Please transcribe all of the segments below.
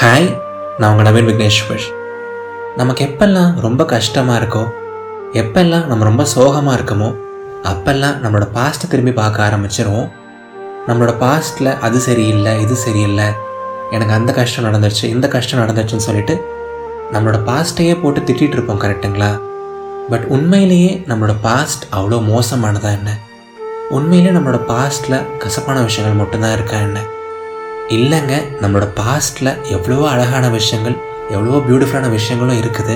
Hi நான் உங்கள் நவீன் விக்னேஸ்வர் நமக்கு எப்பெல்லாம் ரொம்ப கஷ்டமாக இருக்கோ எப்பெல்லாம் நம்ம ரொம்ப சோகமாக இருக்கமோ அப்பெல்லாம் நம்மளோட பாஸ்ட்டை திரும்பி பார்க்க ஆரம்பிச்சிருவோம். நம்மளோட பாஸ்ட்டில் அது சரியில்லை இது சரியில்லை. எனக்கு அந்த கஷ்டம் நடந்துச்சு இந்த கஷ்டம் நடந்துச்சுன்னு சொல்லிட்டு நம்மளோட பாஸ்ட்டையே போட்டு திட்டிகிட்டு இருப்போம் கரெக்டுங்களா? பட் உண்மையிலேயே நம்மளோட பாஸ்ட் அவ்வளோ மோசமானதா என்ன? உண்மையிலே நம்மளோட பாஸ்ட்டில் கசப்பான விஷயங்கள் மட்டும்தான் இருக்கா என்ன? இல்லைங்க நம்மளோட பாஸ்ட்டில் எவ்வளவோ அழகான விஷயங்கள் எவ்வளவோ பியூட்டிஃபுல்லான விஷயங்களும் இருக்குது.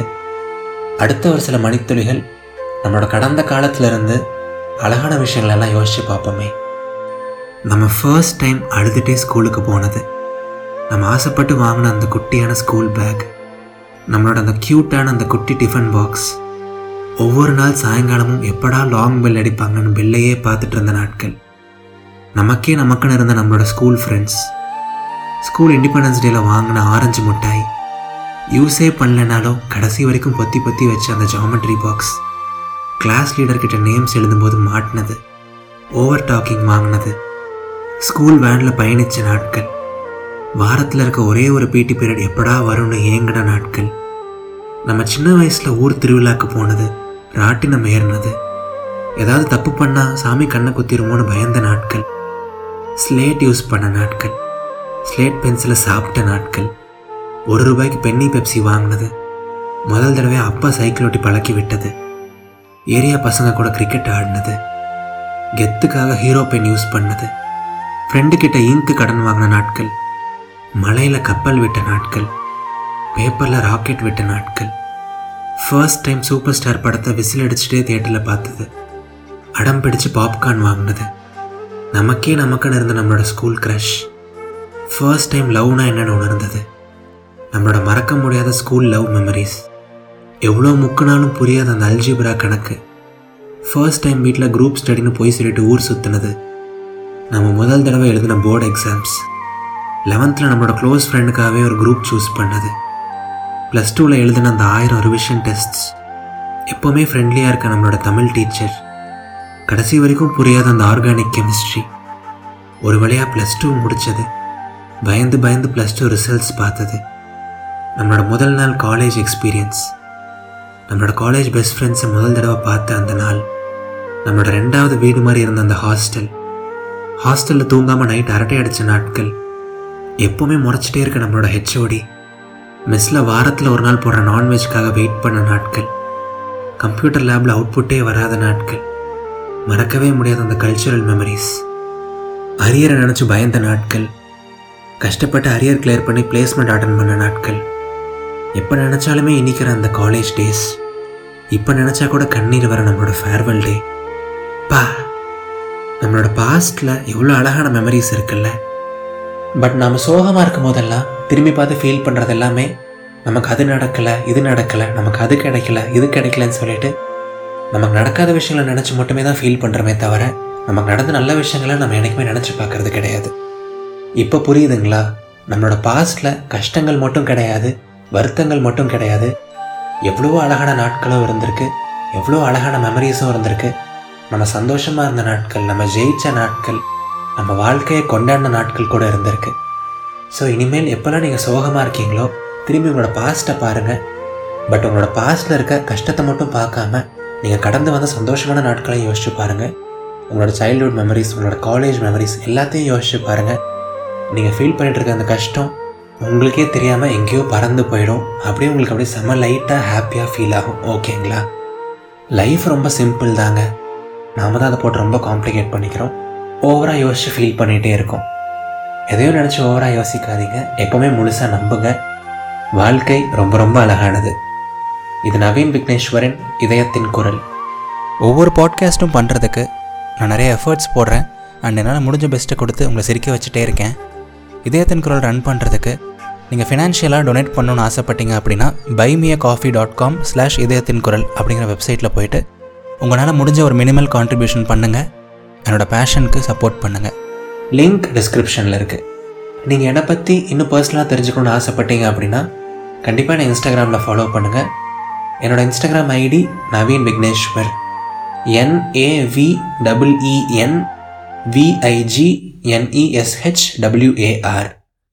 அடுத்த ஒரு சில மணித்துளிகள் நம்மளோட கடந்த காலத்திலிருந்து அழகான விஷயங்களெல்லாம் யோசித்து பார்ப்போமே. நம்ம ஃபர்ஸ்ட் டைம் அழுதுகிட்டே ஸ்கூலுக்கு போனது. நம்ம ஆசைப்பட்டு வாங்கின அந்த குட்டியான ஸ்கூல் பேக் நம்மளோட அந்த க்யூட்டான அந்த குட்டி டிஃபன் பாக்ஸ் ஒவ்வொரு நாள் சாயங்காலமும் எப்படா லாங் பெல் அடிப்பாங்கன்னு பெல்லையே பார்த்துட்டு இருந்த நாட்கள். நமக்கே நமக்குன்னு இருந்த நம்மளோட ஸ்கூல் ஃப்ரெண்ட்ஸ் ஸ்கூல் இண்டிபெண்டன்ஸ் டேல வாங்கின ஆரஞ்சு மிட்டாய். யூஸே பண்ணலனாலும் கடைசி வரைக்கும் பொத்தி பொத்தி வச்ச அந்த ஜாமெட்ரி பாக்ஸ் கிளாஸ் லீடர்கிட்ட நேம்ஸ் எழுதும்போது மாட்டினது. ஓவர் டாக்கிங் வாங்கினது. ஸ்கூல் வேனில் பயணித்த நாட்கள். வாரத்தில் இருக்க ஒரே ஒரு பிடி பீரியட் எப்படா வரும்னு ஏங்கின நாட்கள். நம்ம சின்ன வயசில் ஊர் திருவிழாக்கு போனது ராட்டினம் ஏறினது. ஏதாவது தப்பு பண்ணால் சாமி கண்ணை குத்திருமோன்னு பயந்த நாட்கள். ஸ்லேட் யூஸ் பண்ண நாட்கள். ஸ்லேட் பென்சிலை சாப்பிட்ட நாட்கள். ஒரு ரூபாய்க்கு பென்னி பெப்சி வாங்கினது. முதல் தடவை அப்பா சைக்கிள் ஓட்டி பழக்கி விட்டது. ஏரியா பசங்க கூட கிரிக்கெட் ஆடினது. கெத்துக்காக ஹீரோ பென் யூஸ் பண்ணது. ஃப்ரெண்டு கிட்ட இங்கு கடன் வாங்கின நாட்கள். மலையில் கப்பல் விட்ட நாட்கள். பேப்பரில் ராக்கெட் விட்ட நாட்கள். ஃபர்ஸ்ட் டைம் சூப்பர் ஸ்டார் படத்தை விசில் அடிச்சுட்டே தியேட்டரில் பார்த்தது. அடம் பிடிச்சு பாப்கார்ன் வாங்கினது. நமக்கே நமக்குன்னு இருந்த நம்மளோட ஸ்கூல் க்ரஷ் ஃபர்ஸ்ட் டைம் லவ்னா என்னென்னு உணர்ந்தது. நம்மளோட மறக்க முடியாத ஸ்கூல் லவ் மெமரிஸ் எவ்வளோ முக்குனாலும் புரியாத அந்த அல்ஜிப்ரா கணக்கு. ஃபர்ஸ்ட் டைம் வீட்டில் குரூப் ஸ்டடின்னு போய் சொல்லிட்டு ஊர் சுற்றினது நம்ம முதல் தடவை எழுதின போர்டு எக்ஸாம்ஸ் லெவன்த்தில் நம்மளோட க்ளோஸ் ஃப்ரெண்டுக்காகவே ஒரு குரூப் சூஸ் பண்ணது. ப்ளஸ் டூவில் எழுதின அந்த ஆயிரம் ரிவிஷன் டெஸ்ட்ஸ் எப்போவுமே ஃப்ரெண்ட்லியாக இருக்க நம்மளோட தமிழ் டீச்சர் கடைசி வரைக்கும் புரியாத அந்த ஆர்கானிக் கெமிஸ்ட்ரி ஒரு வழியாக ப்ளஸ் டூ முடித்தது பயந்து பயந்து ப்ளஸ் டூ ரிசல்ட்ஸ் பார்த்தது. நம்மளோட முதல் நாள் காலேஜ் எக்ஸ்பீரியன்ஸ் நம்மளோட காலேஜ் பெஸ்ட் ஃப்ரெண்ட்ஸை முதல் தடவை பார்த்த அந்த நாள் நம்மளோட ரெண்டாவது வீடு மாதிரி இருந்த அந்த ஹாஸ்டல் ஹாஸ்டலில் தூங்காமல் நைட் அரட்டை அடித்த நாட்கள் எப்போவுமே முறைச்சிட்டே இருக்க நம்மளோட ஹெச்ஓடி மெஸ்ஸில் வாரத்தில் ஒரு நாள் போடுற நான்வெஜ்க்காக வெயிட் பண்ண நாட்கள் கம்ப்யூட்டர் லேபில் அவுட்புட்டே வராத நாட்கள் மறக்கவே முடியாத அந்த கல்ச்சுரல் மெமரிஸ் அரியரை நினச்சி பயந்த நாட்கள் கஷ்டப்பட்டு அரியர் கிளியர் பண்ணி பிளேஸ்மெண்ட் அட்டன் பண்ண நாட்கள். எப்போ நினச்சாலுமே இனிக்கிற அந்த காலேஜ் டேஸ் இப்போ நினச்சா கூட கண்ணீர் வர நம்மளோட ஃபேர்வெல் டே பா நம்மளோட பாஸ்டில் எவ்வளோ அழகான மெமரிஸ் இருக்குல்ல. பட் நாம் சோகமாக இருக்கும் போதெல்லாம் திரும்பி பார்த்து ஃபீல் பண்ணுறது எல்லாமே நமக்கு அது நடக்கலை இது நடக்கலை நமக்கு அது கிடைக்கல இது கிடைக்கலன்னு சொல்லிட்டு நமக்கு நடக்காத விஷயங்களை நினச்சி மட்டுமே தான் ஃபீல் பண்ணுறமே தவிர நமக்கு நடந்த நல்ல விஷயங்களை நம்ம என்றைக்குமே நினச்சி பார்க்கறது கிடையாது. இப்போ புரியுதுங்களா? நம்மளோட பாஸ்டில் கஷ்டங்கள் மட்டும் கிடையாது வருத்தங்கள் மட்டும் கிடையாது. எவ்வளோ அழகான நாட்களும் இருந்திருக்கு எவ்வளோ அழகான மெமரிஸும் இருந்திருக்கு. நம்ம சந்தோஷமாக இருந்த நாட்கள் நம்ம ஜெயிச்ச நாட்கள் நம்ம வாழ்க்கையை கொண்டாடின நாட்கள் கூட இருந்திருக்கு. ஸோ இனிமேல் எப்போல்லாம் நீங்கள் சோகமாக இருக்கீங்களோ திரும்பி உங்களோட பாஸ்ட்டை பாருங்கள் பட் உங்களோட பாஸ்ட்டில் இருக்க கஷ்டத்தை மட்டும் பார்க்காம நீங்கள் கடந்து வந்த சந்தோஷமான நாட்களையும் யோசிச்சு பாருங்கள் உங்களோட சைல்ட்ஹுட் மெமரிஸ் உங்களோட காலேஜ் மெமரிஸ் எல்லாத்தையும் யோசிச்சு பாருங்கள் நீங்கள் ஃபீல் பண்ணிட்டு இருக்க அந்த கஷ்டம் உங்களுக்கே தெரியாமல் எங்கேயோ பறந்து போயிடும். அப்படியே உங்களுக்கு அப்படியே செம்ம லைட்டாக ஹாப்பியாக ஃபீல் ஆகும். ஓகேங்களா லைஃப் ரொம்ப சிம்பிள் தாங்க. நாம் தான் அதை போட்டு ரொம்ப காம்ப்ளிகேட் பண்ணிக்கிறோம். ஓவராக யோசிச்சு ஃபீல் பண்ணிகிட்டே இருக்கோம். எதையும் நினச்சி ஓவராக யோசிக்காதீங்க. எப்போவுமே முழுசாக நம்புங்க. வாழ்க்கை ரொம்ப ரொம்ப அழகானது. இது நவீன் விக்னேஸ்வரன் இதயத்தின் குரல். ஒவ்வொரு பாட்காஸ்ட்டும் பண்ணுறதுக்கு நான் நிறைய எஃபர்ட்ஸ் போடுறேன். அண்ட் என்னால் முடிஞ்ச பெஸ்ட்டை கொடுத்து உங்களை சிரிக்க வச்சுட்டே இருக்கேன். இதயத்தின் குரல் ரன் பண்ணுறதுக்கு நீங்கள் ஃபினான்ஷியலாக டொனேட் பண்ணணும்னு ஆசைப்பட்டீங்க அப்படின்னா buy me a coffee dot com slash இதயத்தின் குரல் அப்படிங்கிற வெப்சைட்டில் போயிட்டு உங்களால் முடிஞ்ச ஒரு மினிமல் கான்ட்ரிபியூஷன் பண்ணுங்கள் என்னோடய பேஷனுக்கு சப்போர்ட் பண்ணுங்கள் லிங்க் டிஸ்கிரிப்ஷனில் இருக்குது நீங்கள் என்னை பற்றி இன்னும் பர்சனலாக தெரிஞ்சுக்கணும்னு ஆசைப்பட்டீங்க அப்படின்னா கண்டிப்பாக என்னை இன்ஸ்டாகிராமில் ஃபாலோ பண்ணுங்கள் என்னோடய Instagram ID Naveen Vigneshwar N A V N E S H W A R.